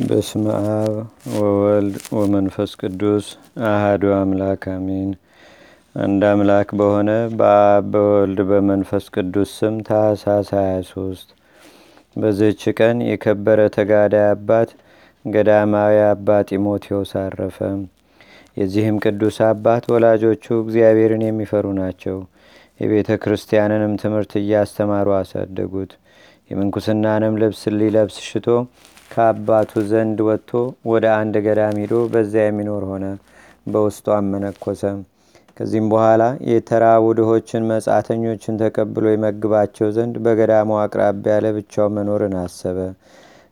በስመ አብ ወወልድ ወመንፈስ ቅዱስ አህዱ አምላክ አሜን። አንድ አምላክ በሆነ በአብ በወልድ በመንፈስ ቅዱስ ስም ታህሳስ 23 በዚህች ቀን የከበረ ተጋዳይ አባት ገዳማዊ አባ ጢሞቴዎስ አረፈ። የዚህም ቅዱስ አባት ወላጆቹ እግዚአብሔርን የሚፈሩ ናቸው። የቤተ ክርስቲያንንም ትምህርት እያስተማሩ አሳደጉት። የምንኩስናንም ልብስ ሊለብስ ሽቶ ከአባቱ ዘንድ ወጥቶ ወደ አንድ ገዳም ሂዶ በዚያ የሚኖር ሆነ። በውስጡ አመነኮሰ። ከዚህም በኋላ የተራቡ ድሆችን መጻተኞችን ተቀብሎ ይመግባቸው ዘንድ በገዳሙ አቅራቢያ ለብቻው መኖርን አሰበ።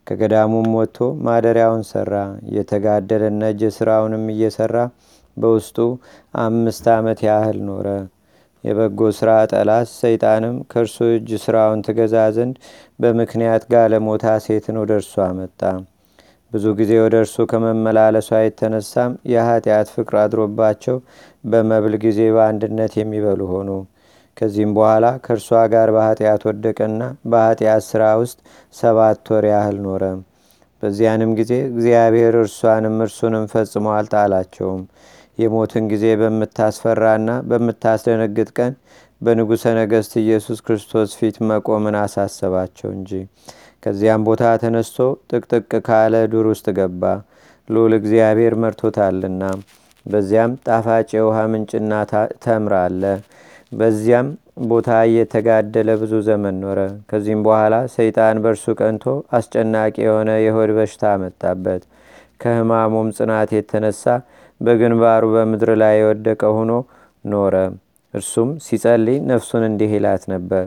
ከገዳሙም ወጥቶ ማደሪያውን ሰራ። እየተጋደለና እጅ ስራውንም እየሰራ በውስጡ አምስት ዓመት ያህል ኖረ። የበጎ ሥራ ጠላት ሰይጣንም ከእርሱ እጅ ሥራውን ትገዛ ዘንድ በምክንያት ጋለሞታ ሴትን ወደ እርሱ አመጣ። ብዙ ጊዜ ወደ እርሱ ከመመላለሷ የተነሳም የኃጢአት ፍቅር አድሮባቸው በመብል ጊዜ በአንድነት የሚበሉ ሆኑ። ከዚህም በኋላ ከእርሷ ጋር በኃጢአት ወደቀና በኃጢአት ሥራ ውስጥ ሰባት ወር ያህል ኖረ። በዚያንም ጊዜ እግዚአብሔር እርሷንም እርሱንም ፈጽሞ አልጣላቸውም። የሞትን ጊዜ በምታስፈራና በምታስደነግጥ ቀን በንጉሠ ነገሥት ኢየሱስ ክርስቶስ ፊት መቆምን አሳሰባቸው እንጂ። ከዚያም ቦታ ተነስቶ ጥቅጥቅ ካለ ዱር ውስጥ ገባ። ልዑል እግዚአብሔር መርቶታልና። በዚያም ጣፋጭ የውሃ ምንጭና ተምር አለ። በዚያም ቦታ እየተጋደለ ብዙ ዘመን ኖረ። ከዚህም በኋላ ሰይጣን በእርሱ ቀንቶ አስጨናቂ የሆነ የሆድ በሽታ አመጣበት። ከህማሙም ጽናት የተነሳ በግንባሩ በምድር ላይ የወደቀ ሆኖ ኖረ። እርሱም ሲጸልይ ነፍሱን እንዲህ ይላት ነበር።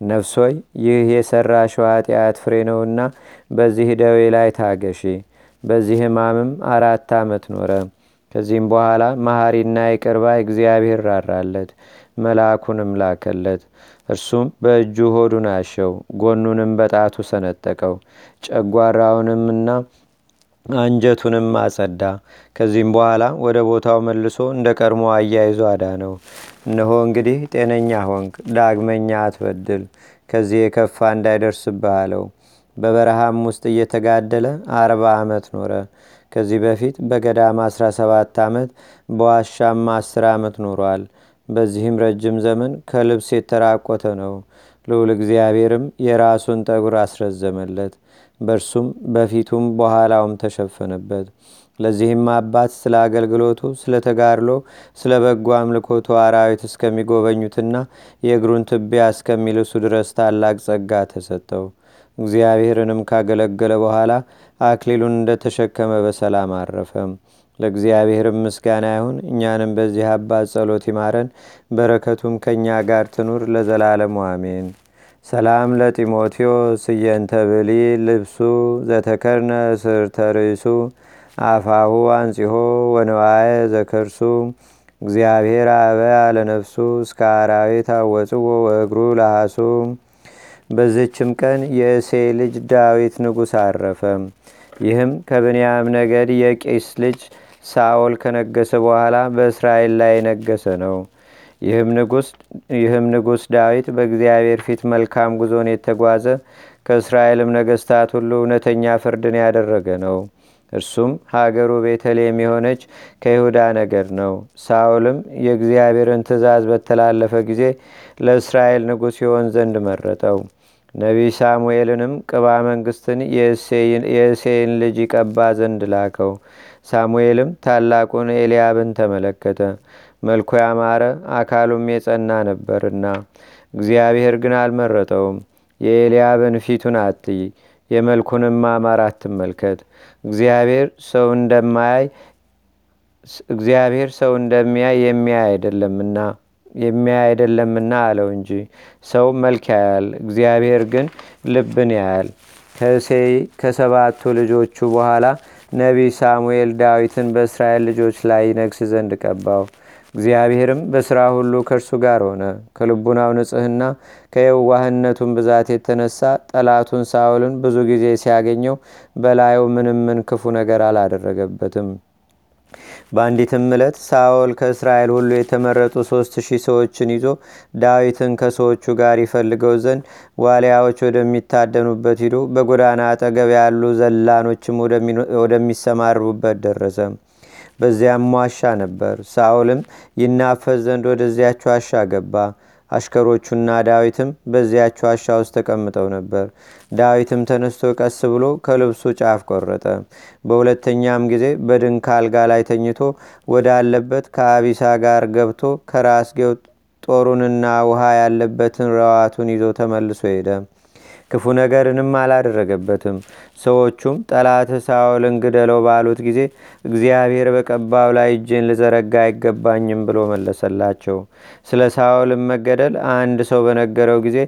ነፍሶይ ይህ የሰራሽው ኃጢአት ፍሬ ነውና በዚህ ደዌ ላይ ታገሺ። በዚህ ህማምም አራት ዓመት ኖረ። ከዚህም በኋላ መሐሪና ይቅርባ እግዚአብሔር ራራለት፣ መልአኩንም ላከለት። እርሱም በእጁ ሆዱን አሸው፣ ጎኑንም በጣቱ ሰነጠቀው፣ ጨጓራውንምና አንጀቱንም አጸዳ። ከዚህም በኋላ ወደ ቦታው መልሶ እንደ ቀድሞ አያይዞ አዳነው። እነሆ እንግዲህ ጤነኛ ሆንክ፣ ዳግመኛ አትበድል፣ ከዚህ የከፋ እንዳይደርስብህ አለው። በበረሃም ውስጥ እየተጋደለ አርባ ዓመት ኖረ። ከዚህ በፊት በገዳም 17 ዓመት በዋሻም 10 ዓመት ኖሯል። በዚህም ረጅም ዘመን ከልብስ የተራቆተ ነው። ልዑል እግዚአብሔርም የራሱን ጠጉር አስረዘመለት። በእርሱም በፊቱም በኋላውም ተሸፈነበት። ለዚህም አባት ስለ አገልግሎቱ፣ ስለ ተጋድሎ፣ ስለ በጎ አምልኮቱ አራዊት እስከሚጎበኙትና የእግሩን ትቢያ እስከሚልሱ ድረስ ታላቅ ጸጋ ተሰጠው። እግዚአብሔርንም ካገለገለ በኋላ አክሊሉን እንደተሸከመ በሰላም አረፈም። ለእግዚአብሔርም ምስጋና ይሁን። እኛንም በዚህ አባት ጸሎት ይማረን፣ በረከቱም ከእኛ ጋር ትኑር ለዘላለሙ አሜን። ሰላም ለጢሞቴዎስ እየንተ ብሊ ልብሱ ዘተከርነ ስር ተርእሱ አፋሁ አንጺሆ ወንዋየ ዘከርሱ እግዚአብሔር አበ ለነፍሱ እስከ አራዊት አወፅዎ ወእግሩ ለሃሱ። በዝችም ቀን የእሴይ ልጅ ዳዊት ንጉሥ አረፈ። ይህም ከብንያም ነገድ የቂስ ልጅ ሳኦል ከነገሰ በኋላ በእስራኤል ላይ የነገሰ ነው። ይህም ንጉሥ ዳዊት በእግዚአብሔር ፊት መልካም ጉዞን የተጓዘ ከእስራኤልም ነገስታት ሁሉ እውነተኛ ፍርድን ያደረገ ነው። እርሱም ሀገሩ ቤተልሔም የሆነች ከይሁዳ ነገድ ነው። ሳኦልም የእግዚአብሔርን ትእዛዝ በተላለፈ ጊዜ ለእስራኤል ንጉሥ ይሆን ዘንድ መረጠው። ነቢይ ሳሙኤልንም ቅባ መንግስትን የእሴይን ልጅ ይቀባ ዘንድ ላከው። ሳሙኤልም ታላቁን ኤልያብን ተመለከተ። መልኩ ያማረ አካሉም የጸና ነበርና፣ እግዚአብሔር ግን አልመረጠውም። የኤልያብን ፊቱን አትይ፣ የመልኩንም ማማር አትመልከት። እግዚአብሔር ሰው እንደማያይ እግዚአብሔር ሰው እንደሚያይ የሚያይ አይደለምና የሚያይ አይደለምና አለው እንጂ ሰው መልክ ያያል፣ እግዚአብሔር ግን ልብን ያያል። ከእሴይ ከሰባቱ ልጆቹ በኋላ ነቢይ ሳሙኤል ዳዊትን በእስራኤል ልጆች ላይ ይነግስ ዘንድ ቀባው። እግዚአብሔርም በሥራ ሁሉ ከእርሱ ጋር ሆነ። ከልቡናው ንጽሕና ከየዋህነቱን ብዛት የተነሳ ጠላቱን ሳውልን ብዙ ጊዜ ሲያገኘው በላዩ ምንም ምን ክፉ ነገር አላደረገበትም። በአንዲትም ዕለት ሳኦል ከእስራኤል ሁሉ የተመረጡ ሶስት ሺህ ሰዎችን ይዞ ዳዊትን ከሰዎቹ ጋር ይፈልገው ዘንድ ዋሊያዎች ወደሚታደኑበት ሂዶ በጎዳና አጠገብ ያሉ ዘላኖችም ወደሚሰማሩበት ደረሰ። በዚያም ዋሻ ነበር። ሳኦልም ይናፈስ ዘንድ ወደዚያች ዋሻ ገባ። አሽከሮቹና ዳዊትም በዚያች ዋሻ ውስጥ ተቀምጠው ነበር። ዳዊትም ተነስቶ ቀስ ብሎ ከልብሱ ጫፍ ቆረጠ። በሁለተኛም ጊዜ በድንክ አልጋ ላይ ተኝቶ ወዳለበት ከአቢሳ ጋር ገብቶ ከራስጌው ጦሩንና ውሃ ያለበትን ረዋቱን ይዞ ተመልሶ ሄደ። ክፉ ነገርንም አላደረገበትም። ሰዎቹም ጠላት ሳኦልን ግደለው ባሉት ጊዜ እግዚአብሔር በቀባው ላይ እጄን ልዘረጋ አይገባኝም ብሎ መለሰላቸው። ስለ ሳኦልም መገደል አንድ ሰው በነገረው ጊዜ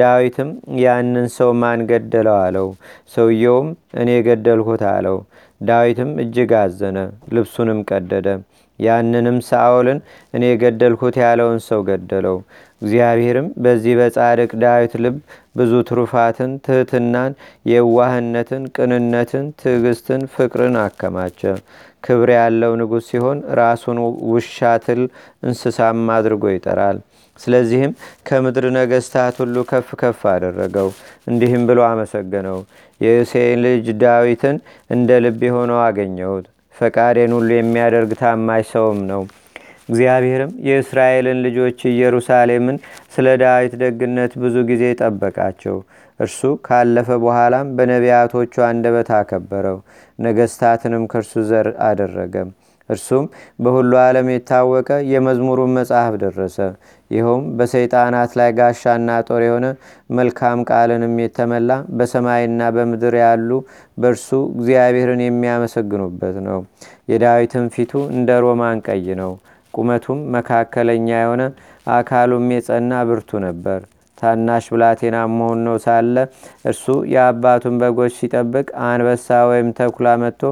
ዳዊትም ያንን ሰው ማን ገደለው አለው። ሰውየውም እኔ ገደልሁት አለው። ዳዊትም እጅግ አዘነ፣ ልብሱንም ቀደደ። ያንንም ሳኦልን እኔ ገደልሁት ያለውን ሰው ገደለው። እግዚአብሔርም በዚህ በጻድቅ ዳዊት ልብ ብዙ ትሩፋትን፣ ትህትናን፣ የዋህነትን፣ ቅንነትን፣ ትዕግስትን፣ ፍቅርን አከማቸ። ክብር ያለው ንጉሥ ሲሆን ራሱን ውሻ፣ ትል፣ እንስሳም አድርጎ ይጠራል። ስለዚህም ከምድር ነገስታት ሁሉ ከፍ ከፍ አደረገው። እንዲህም ብሎ አመሰገነው። የእሴይን ልጅ ዳዊትን እንደ ልብ የሆነው አገኘሁት። ፈቃዴን ሁሉ የሚያደርግ ታማኝ ሰውም ነው። እግዚአብሔርም የእስራኤልን ልጆች ኢየሩሳሌምን ስለ ዳዊት ደግነት ብዙ ጊዜ ጠበቃቸው። እርሱ ካለፈ በኋላም በነቢያቶቹ አንደበት አከበረው፣ ነገስታትንም ከእርሱ ዘር አደረገም። እርሱም በሁሉ ዓለም የታወቀ የመዝሙሩን መጽሐፍ ደረሰ። ይኸውም በሰይጣናት ላይ ጋሻና ጦር የሆነ መልካም ቃልንም የተመላ በሰማይና በምድር ያሉ በእርሱ እግዚአብሔርን የሚያመሰግኑበት ነው። የዳዊትም ፊቱ እንደ ሮማን ቀይ ነው። ቁመቱም መካከለኛ የሆነ አካሉም የጸና ብርቱ ነበር። ታናሽ ብላቴና መሆን ነው ሳለ እርሱ የአባቱን በጎች ሲጠብቅ አንበሳ ወይም ተኩላ መጥቶ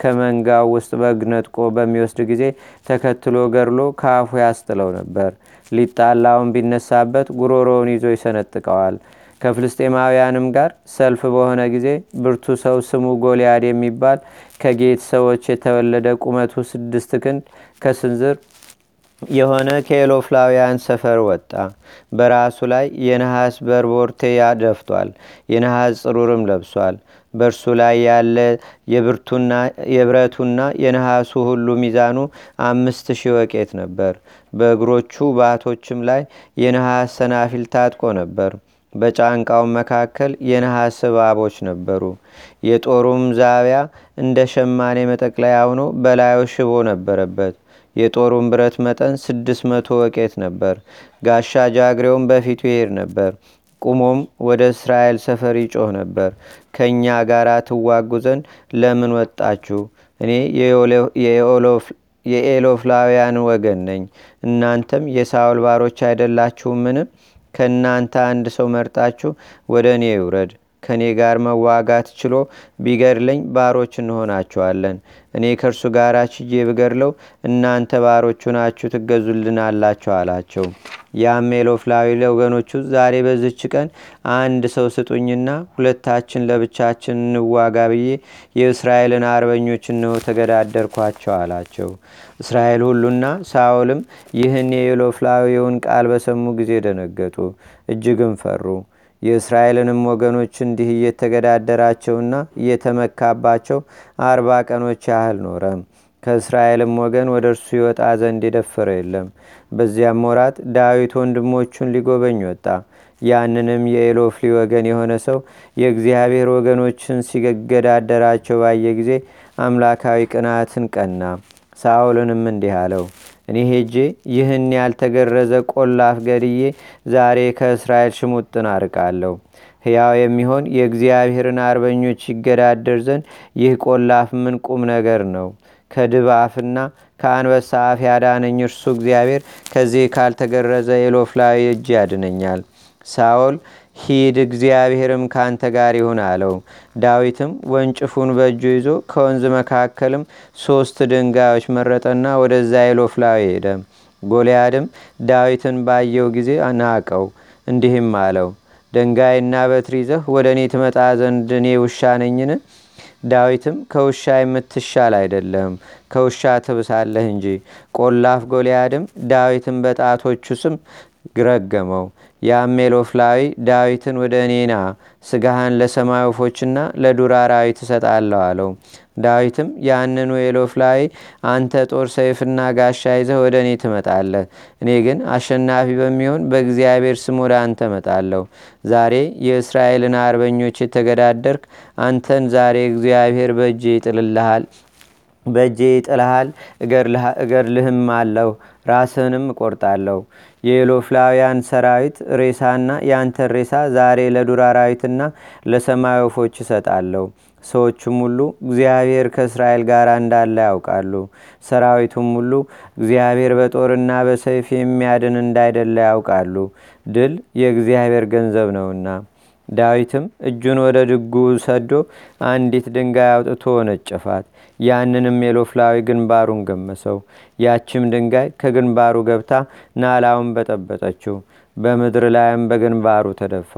ከመንጋው ውስጥ በግ ነጥቆ በሚወስድ ጊዜ ተከትሎ ገድሎ ከአፉ ያስጥለው ነበር። ሊጣላውን ቢነሳበት ጉሮሮውን ይዞ ይሰነጥቀዋል። ከፍልስጤማውያንም ጋር ሰልፍ በሆነ ጊዜ ብርቱ ሰው ስሙ ጎልያድ የሚባል ከጌት ሰዎች የተወለደ ቁመቱ ስድስት ክንድ ከስንዝር የሆነ ከኤሎፍላውያን ሰፈር ወጣ። በራሱ ላይ የነሐስ በርቦርቴ ደፍቷል። የነሐስ ጽሩርም ለብሷል። በእርሱ ላይ ያለ የብረቱና የነሐሱ ሁሉ ሚዛኑ አምስት ሺህ ወቄት ነበር። በእግሮቹ ባቶችም ላይ የነሐስ ሰናፊል ታጥቆ ነበር። በጫንቃውም መካከል የነሐስ እባቦች ነበሩ። የጦሩም ዛቢያ እንደ ሸማኔ መጠቅለያ ሆኖ በላዩ ሽቦ ነበረበት። የጦሩን ብረት መጠን ስድስት መቶ ወቄት ነበር። ጋሻ ጃግሬውም በፊቱ ይሄድ ነበር። ቁሞም ወደ እስራኤል ሰፈር ይጮህ ነበር። ከእኛ ጋር ትዋጉ ዘንድ ለምን ወጣችሁ? እኔ የኤሎፍላውያን ወገን ነኝ። እናንተም የሳውል ባሮች አይደላችሁምን? ከእናንተ አንድ ሰው መርጣችሁ ወደ እኔ ይውረድ። ከእኔ ጋር መዋጋት ችሎ ቢገድለኝ ባሮች እንሆናቸዋለን። እኔ ከእርሱ ጋር ችዬ ብገድለው እናንተ ባሮቹ ናችሁ ትገዙልናላችሁ አላቸው። ያም ኤሎፍላዊ ለወገኖቹ ዛሬ በዝች ቀን አንድ ሰው ስጡኝና ሁለታችን ለብቻችን እንዋጋ ብዬ የእስራኤልን አርበኞች እንሆ ተገዳደርኳቸው አላቸው። እስራኤል ሁሉና ሳኦልም ይህን የኤሎፍላዊውን ቃል በሰሙ ጊዜ ደነገጡ፣ እጅግም ፈሩ። የእስራኤልንም ወገኖች እንዲህ እየተገዳደራቸውና እየተመካባቸው አርባ ቀኖች ያህል ኖረ። ከእስራኤልም ወገን ወደ እርሱ ይወጣ ዘንድ የደፈረ የለም። በዚያም ወራት ዳዊት ወንድሞቹን ሊጎበኝ ወጣ። ያንንም የኤሎፍሊ ወገን የሆነ ሰው የእግዚአብሔር ወገኖችን ሲገዳደራቸው ባየ ጊዜ አምላካዊ ቅናትን ቀና። ሳኦልንም እንዲህ አለው እኔ ሄጄ ይህን ያልተገረዘ ቆላፍ ገድዬ ዛሬ ከእስራኤል ሽሙጥን አርቃለሁ። ሕያው የሚሆን የእግዚአብሔርን አርበኞች ይገዳደር ዘንድ ይህ ቆላፍ ምን ቁም ነገር ነው? ከድብ አፍና ከአንበሳ አፍ ያዳነኝ እርሱ እግዚአብሔር ከዚህ ካልተገረዘ የሎፍላዊ እጅ ያድነኛል። ሳኦል ሂድ እግዚአብሔርም ካንተ ጋር ይሁን አለው። ዳዊትም ወንጭፉን በእጁ ይዞ ከወንዝ መካከልም ሶስት ድንጋዮች መረጠና ወደዛ ኤሎፍላዊ ሄደ። ጎልያድም ዳዊትን ባየው ጊዜ ናቀው፣ እንዲህም አለው ድንጋይና በትር ይዘህ ወደ እኔ ትመጣ ዘንድ እኔ ውሻ ነኝን? ዳዊትም ከውሻ የምትሻል አይደለም ከውሻ ትብሳለህ እንጂ ቆላፍ ጎልያድም ዳዊትን በጣቶቹ ስም ረገመው ያም ሜሎፍላዊ ዳዊትን ወደ እኔና ስጋህን ለሰማይ ወፎችና ለዱር አራዊት እሰጣለሁ አለው። ዳዊትም ያንኑ ኤሎፍላዊ አንተ ጦር ሰይፍና ጋሻ ይዘህ ወደ እኔ ትመጣለህ። እኔ ግን አሸናፊ በሚሆን በእግዚአብሔር ስም ወደ አንተ መጣለሁ ዛሬ የእስራኤልን አርበኞች የተገዳደርክ አንተን ዛሬ እግዚአብሔር በእጄ ይጥልልሃል በእጄ ይጥልሃል እገድልህም አለሁ ራስህንም እቆርጣለሁ። የኤሎፍላውያን ሰራዊት ሬሳና የአንተን ሬሳ ዛሬ ለዱር አራዊትና ለሰማይ ወፎች እሰጣለሁ። ሰዎቹም ሁሉ እግዚአብሔር ከእስራኤል ጋር እንዳለ ያውቃሉ። ሰራዊቱም ሁሉ እግዚአብሔር በጦርና በሰይፍ የሚያድን እንዳይደለ ያውቃሉ። ድል የእግዚአብሔር ገንዘብ ነውና። ዳዊትም እጁን ወደ ድጉ ሰዶ አንዲት ድንጋይ አውጥቶ ነጨፋት ያንንም የሎፍላዊ ግንባሩን ገመሰው። ያችም ድንጋይ ከግንባሩ ገብታ ናላውን በጠበጠችው። በምድር ላይም በግንባሩ ተደፋ።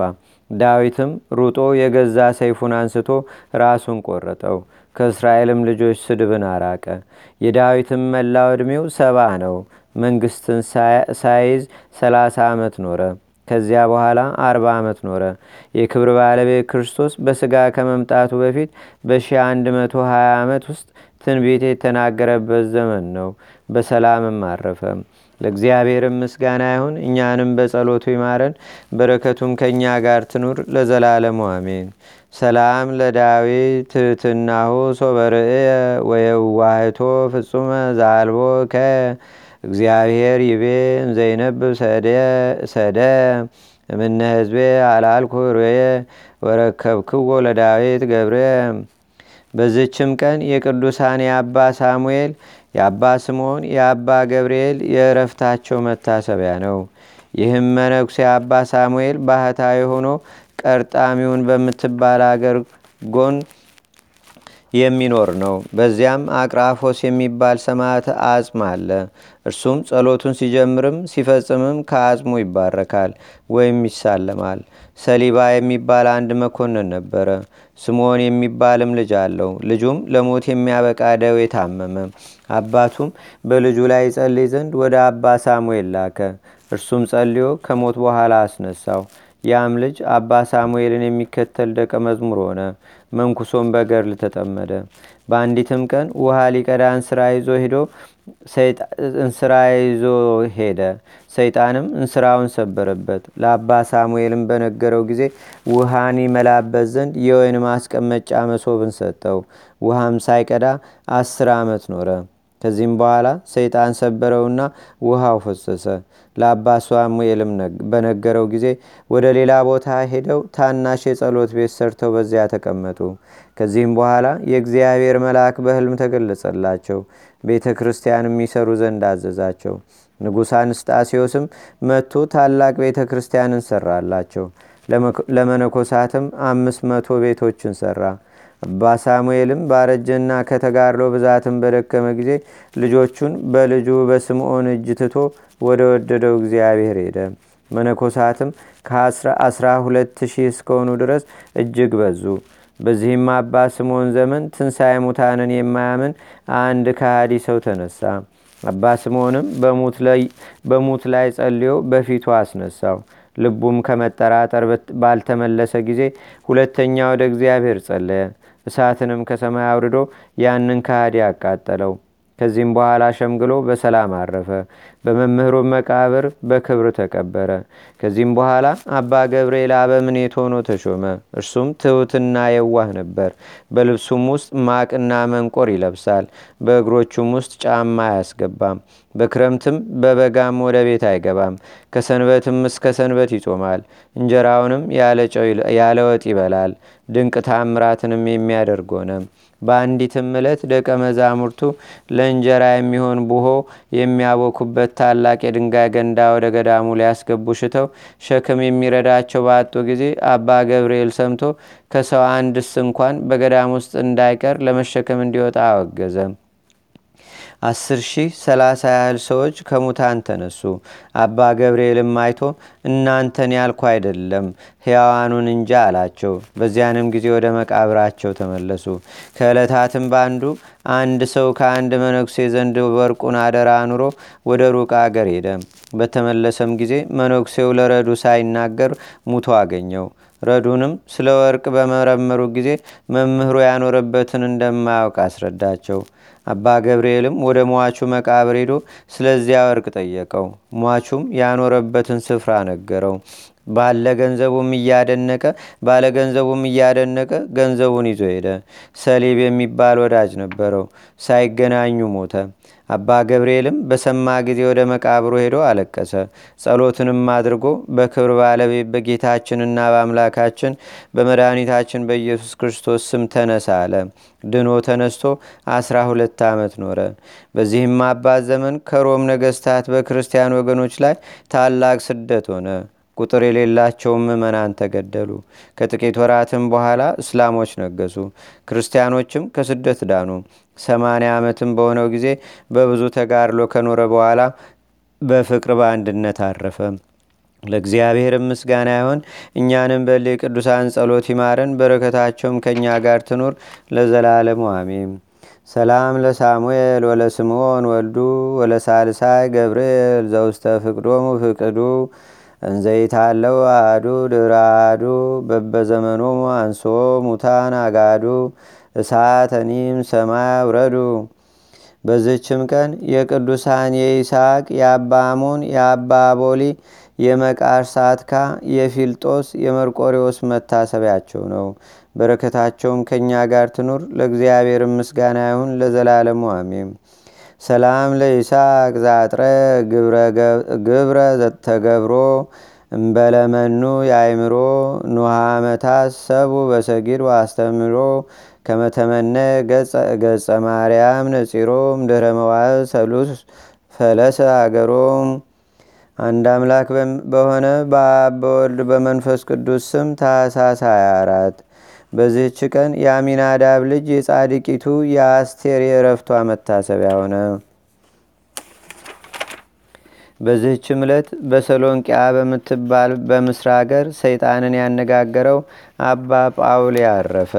ዳዊትም ሩጦ የገዛ ሰይፉን አንስቶ ራሱን ቆረጠው። ከእስራኤልም ልጆች ስድብን አራቀ። የዳዊትም መላው ዕድሜው ሰባ ነው። መንግስትን ሳይዝ ሰላሳ ዓመት ኖረ ከዚያ በኋላ አርባ ዓመት ኖረ። የክብር ባለቤት ክርስቶስ በስጋ ከመምጣቱ በፊት በ120 ዓመት ውስጥ ትንቢት የተናገረበት ዘመን ነው። በሰላምም አረፈ። ለእግዚአብሔርም ምስጋና ይሁን እኛንም በጸሎቱ ይማረን በረከቱም ከእኛ ጋር ትኑር ለዘላለሙ አሜን። ሰላም ለዳዊት ትህትናሁ ሶበርእየ ወየዋህቶ ፍጹመ ዛልቦ ከ እግዚአብሔር ይቤ ዘይነብብ ሰደ እምነ ህዝቤ አላልኩ ርየ ወረከብክዎ ለዳዊት ገብረ። በዝችም ቀን የቅዱሳን የአባ ሳሙኤል የአባ ስምዖን የአባ ገብርኤል የእረፍታቸው መታሰቢያ ነው። ይህም መነኩሴ አባ ሳሙኤል ባህታዊ ሆኖ ቀርጣሚውን በምትባል አገር ጎን የሚኖር ነው። በዚያም አቅራፎስ የሚባል ሰማዕት አጽም አለ እርሱም ጸሎቱን ሲጀምርም ሲፈጽምም ከአጽሙ ይባረካል ወይም ይሳለማል። ሰሊባ የሚባል አንድ መኮንን ነበረ። ስምዖን የሚባልም ልጅ አለው። ልጁም ለሞት የሚያበቃ ደዌ ታመመ። አባቱም በልጁ ላይ ጸልይ ዘንድ ወደ አባ ሳሙኤል ላከ። እርሱም ጸልዮ ከሞት በኋላ አስነሳው። ያም ልጅ አባ ሳሙኤልን የሚከተል ደቀ መዝሙር ሆነ። መንኩሶም በገርል ተጠመደ በአንዲትም ቀን ውሃ ሊቀዳ እንስራ ይዞ ሄዶ እንስራ ይዞ ሄደ። ሰይጣንም እንስራውን ሰበረበት። ለአባ ሳሙኤልም በነገረው ጊዜ ውሃን ይመላበት ዘንድ የወይን ማስቀመጫ መሶብን ሰጠው። ውሃም ሳይቀዳ አስር ዓመት ኖረ ከዚህም በኋላ ሰይጣን ሰበረውና ውሃው ፈሰሰ። ለአባ ሳሙኤልም በነገረው ጊዜ ወደ ሌላ ቦታ ሄደው ታናሽ የጸሎት ቤት ሰርተው በዚያ ተቀመጡ። ከዚህም በኋላ የእግዚአብሔር መልአክ በህልም ተገለጸላቸው። ቤተ ክርስቲያን የሚሰሩ ዘንድ አዘዛቸው። ንጉሥ አንስጣሴዎስም መጥቶ ታላቅ ቤተ ክርስቲያንን ሰራላቸው። ለመነኮሳትም አምስት መቶ ቤቶችን ሰራ አባ ሳሙኤልም ባረጀና ከተጋድሎ ብዛትን በደከመ ጊዜ ልጆቹን በልጁ በስምዖን እጅ ትቶ ወደ ወደደው እግዚአብሔር ሄደ። መነኮሳትም ከአስራ ሁለት ሺህ እስከሆኑ ድረስ እጅግ በዙ። በዚህም አባ ስምዖን ዘመን ትንሣኤ ሙታንን የማያምን አንድ ከሃዲ ሰው ተነሳ አባ ስምዖንም በሙት ላይ ጸልዮ በፊቱ አስነሳው ልቡም ከመጠራጠር ባልተመለሰ ጊዜ ሁለተኛ ወደ እግዚአብሔር ጸለየ እሳትንም ከሰማይ አውርዶ ያንን ከሃዲ አቃጠለው። ከዚህም በኋላ ሸምግሎ በሰላም አረፈ በመምህሩ መቃብር በክብር ተቀበረ። ከዚህም በኋላ አባ ገብርኤል አበምኔት ሆኖ ተሾመ። እርሱም ትሑትና የዋህ ነበር። በልብሱም ውስጥ ማቅና መንቆር ይለብሳል። በእግሮቹም ውስጥ ጫማ አያስገባም። በክረምትም በበጋም ወደ ቤት አይገባም። ከሰንበትም እስከ ሰንበት ይጾማል። እንጀራውንም ያለ ወጥ ይበላል። ድንቅ ታምራትንም የሚያደርግ ሆነ። በአንዲትም ዕለት ደቀ መዛሙርቱ ለእንጀራ የሚሆን ቡሆ የሚያቦኩበት ታላቅ የድንጋይ ገንዳ ወደ ገዳሙ ሊያስገቡ ሽተው ሸክም የሚረዳቸው ባጡ ጊዜ አባ ገብርኤል ሰምቶ ከሰው አንድስ እንኳን በገዳም ውስጥ እንዳይቀር ለመሸከም እንዲወጣ አወገዘ አስር ሺህ ሰላሳ ያህል ሰዎች ከሙታን ተነሱ። አባ ገብርኤልም አይቶ እናንተን ያልኩ አይደለም ሕያዋኑን እንጂ አላቸው። በዚያንም ጊዜ ወደ መቃብራቸው ተመለሱ። ከዕለታትም በአንዱ አንድ ሰው ከአንድ መነኩሴ ዘንድ ወርቁን አደራ አኑሮ ወደ ሩቅ አገር ሄደ። በተመለሰም ጊዜ መነኩሴው ለረዱ ሳይናገር ሙቶ አገኘው። ረዱንም ስለ ወርቅ በመረመሩ ጊዜ መምህሩ ያኖረበትን እንደማያውቅ አስረዳቸው። አባ ገብርኤልም ወደ ሟቹ መቃብር ሄዶ ስለዚያ ወርቅ ጠየቀው። ሟቹም ያኖረበትን ስፍራ ነገረው። ባለ ገንዘቡም እያደነቀ ባለ ገንዘቡም እያደነቀ ገንዘቡን ይዞ ሄደ። ሰሊብ የሚባል ወዳጅ ነበረው። ሳይገናኙ ሞተ። አባ ገብርኤልም በሰማ ጊዜ ወደ መቃብሩ ሄዶ አለቀሰ። ጸሎትንም አድርጎ በክብር ባለቤት በጌታችንና በአምላካችን በመድኃኒታችን በኢየሱስ ክርስቶስ ስም ተነሳ አለ። ድኖ ተነስቶ አስራ ሁለት ዓመት ኖረ። በዚህም አባት ዘመን ከሮም ነገስታት በክርስቲያን ወገኖች ላይ ታላቅ ስደት ሆነ። ቁጥር የሌላቸውም ምዕመናን ተገደሉ። ከጥቂት ወራትም በኋላ እስላሞች ነገሱ። ክርስቲያኖችም ከስደት ዳኑ። ሰማንያ ዓመትም በሆነው ጊዜ በብዙ ተጋድሎ ከኖረ በኋላ በፍቅር በአንድነት አረፈ። ለእግዚአብሔር ምስጋና ይሆን። እኛንም በል ቅዱሳን ጸሎት ይማረን፣ በረከታቸውም ከእኛ ጋር ትኑር ለዘላለሙ አሜን። ሰላም ለሳሙኤል ወለስምዖን ወልዱ ወለሳልሳይ ገብርኤል ዘውስተ ፍቅዶሙ ፍቅዱ እንዘይታለው አዱ ድራዱ በበዘመኖሙ አንሶ ሙታን አጋዱ እሳተኒም ሰማይ ውረዱ። በዝችም ቀን የቅዱሳን የይስሐቅ የአባ አሞን የአባ ቦሊ የመቃር ሳትካ የፊልጦስ የመርቆሪዎስ መታሰቢያቸው ነው። በረከታቸውም ከእኛ ጋር ትኑር። ለእግዚአብሔር ምስጋና ይሁን ለዘላለሙ አሜም። ሰላም ለይስሐቅ ዛጥረ ግብረ ተገብሮ እምበለመኑ የአይምሮ ኑሃ መታት ሰቡ በሰጊድ ዋስተምሮ ከመተመነ ገጸ ማርያም ነጺሮም ድረ መዋዕል ሰሉስ ፈለሰ አገሮም። አንድ አምላክ በሆነ በአብ በወልድ በመንፈስ ቅዱስ ስም ታኅሳስ 24 በዚህች ቀን የአሚናዳብ ልጅ የጻድቂቱ የአስቴር የረፍቷ መታሰቢያ ሆነ። በዚህችም ዕለት በሰሎንቂያ በምትባል በምስር አገር ሰይጣንን ያነጋገረው አባ ጳውሊ አረፈ።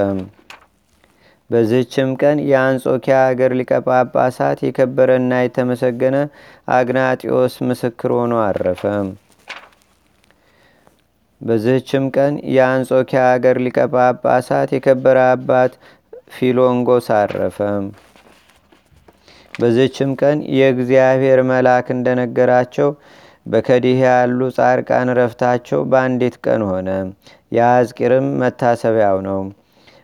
በዚህችም ቀን የአንጾኪያ አገር ሊቀ ጳጳሳት የከበረና የተመሰገነ አግናጢዮስ ምስክር ሆኖ አረፈ። በዚህችም ቀን የአንጾኪያ አገር ሊቀ ጳጳሳት የከበረ አባት ፊሎንጎስ አረፈ። በዚህችም ቀን የእግዚአብሔር መልአክ እንደነገራቸው በከዲህ ያሉ ጻድቃን ረፍታቸው በአንዲት ቀን ሆነ። የአዝቂርም መታሰቢያው ነው።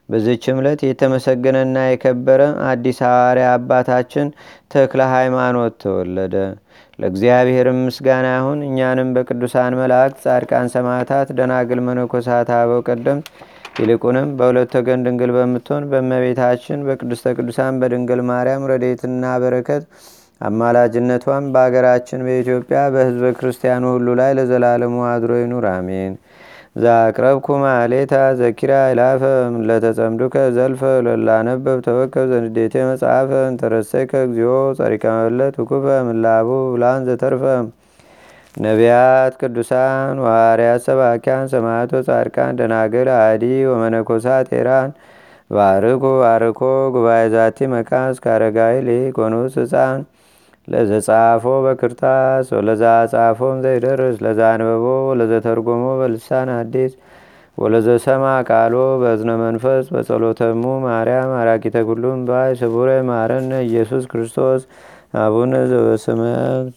በዚህችም ዕለት የተመሰገነና የከበረ አዲስ ሐዋርያ አባታችን ተክለ ሃይማኖት ተወለደ። ለእግዚአብሔርም ምስጋና ይሁን። እኛንም በቅዱሳን መላእክት፣ ጻድቃን፣ ሰማዕታት፣ ደናግል፣ መነኮሳት፣ አበው ቀደምት ይልቁንም በሁለት ወገን ድንግል በምትሆን በእመቤታችን በቅድስተ ቅዱሳን በድንግል ማርያም ረድኤትና በረከት አማላጅነቷም በአገራችን በኢትዮጵያ በሕዝበ ክርስቲያኑ ሁሉ ላይ ለዘላለሙ አድሮ ይኑር፣ አሜን። ዛቅረብኩ ማሌታ ዘኪራ ይላፈ ለተጸምዱከ ዘልፈ ለላነበብ ተወከብ ዘንዴቴ መጽሐፈ እንተረሰይከ እግዚኦ ጸሪቀ መበለት ውኩፈ ምላቡ ብላን ዘተርፈ። ነቢያት፣ ቅዱሳን፣ ዋርያት፣ ሰባኪያን፣ ሰማዕቶ፣ ጻድቃን፣ ደናግል፣ አዲ ወመነኮሳት ኤራን ባርኩ ባርኮ ጉባኤ ዛቲ መካስ ካረጋዊ ሊቆኑስ ህፃን ለዘጻፎ በክርታስ ወለዛ ጻፎም ዘይደርስ ለዛ አንበቦ ለዘተርጎሞ በልሳን አዲስ ወለዘሰማ ቃሎ በእዝነ መንፈስ በጸሎተሙ ማርያም አራቂተ ኩሉም ባይ ስቡረ ማረነ ኢየሱስ ክርስቶስ አቡነ ዘበሰማያት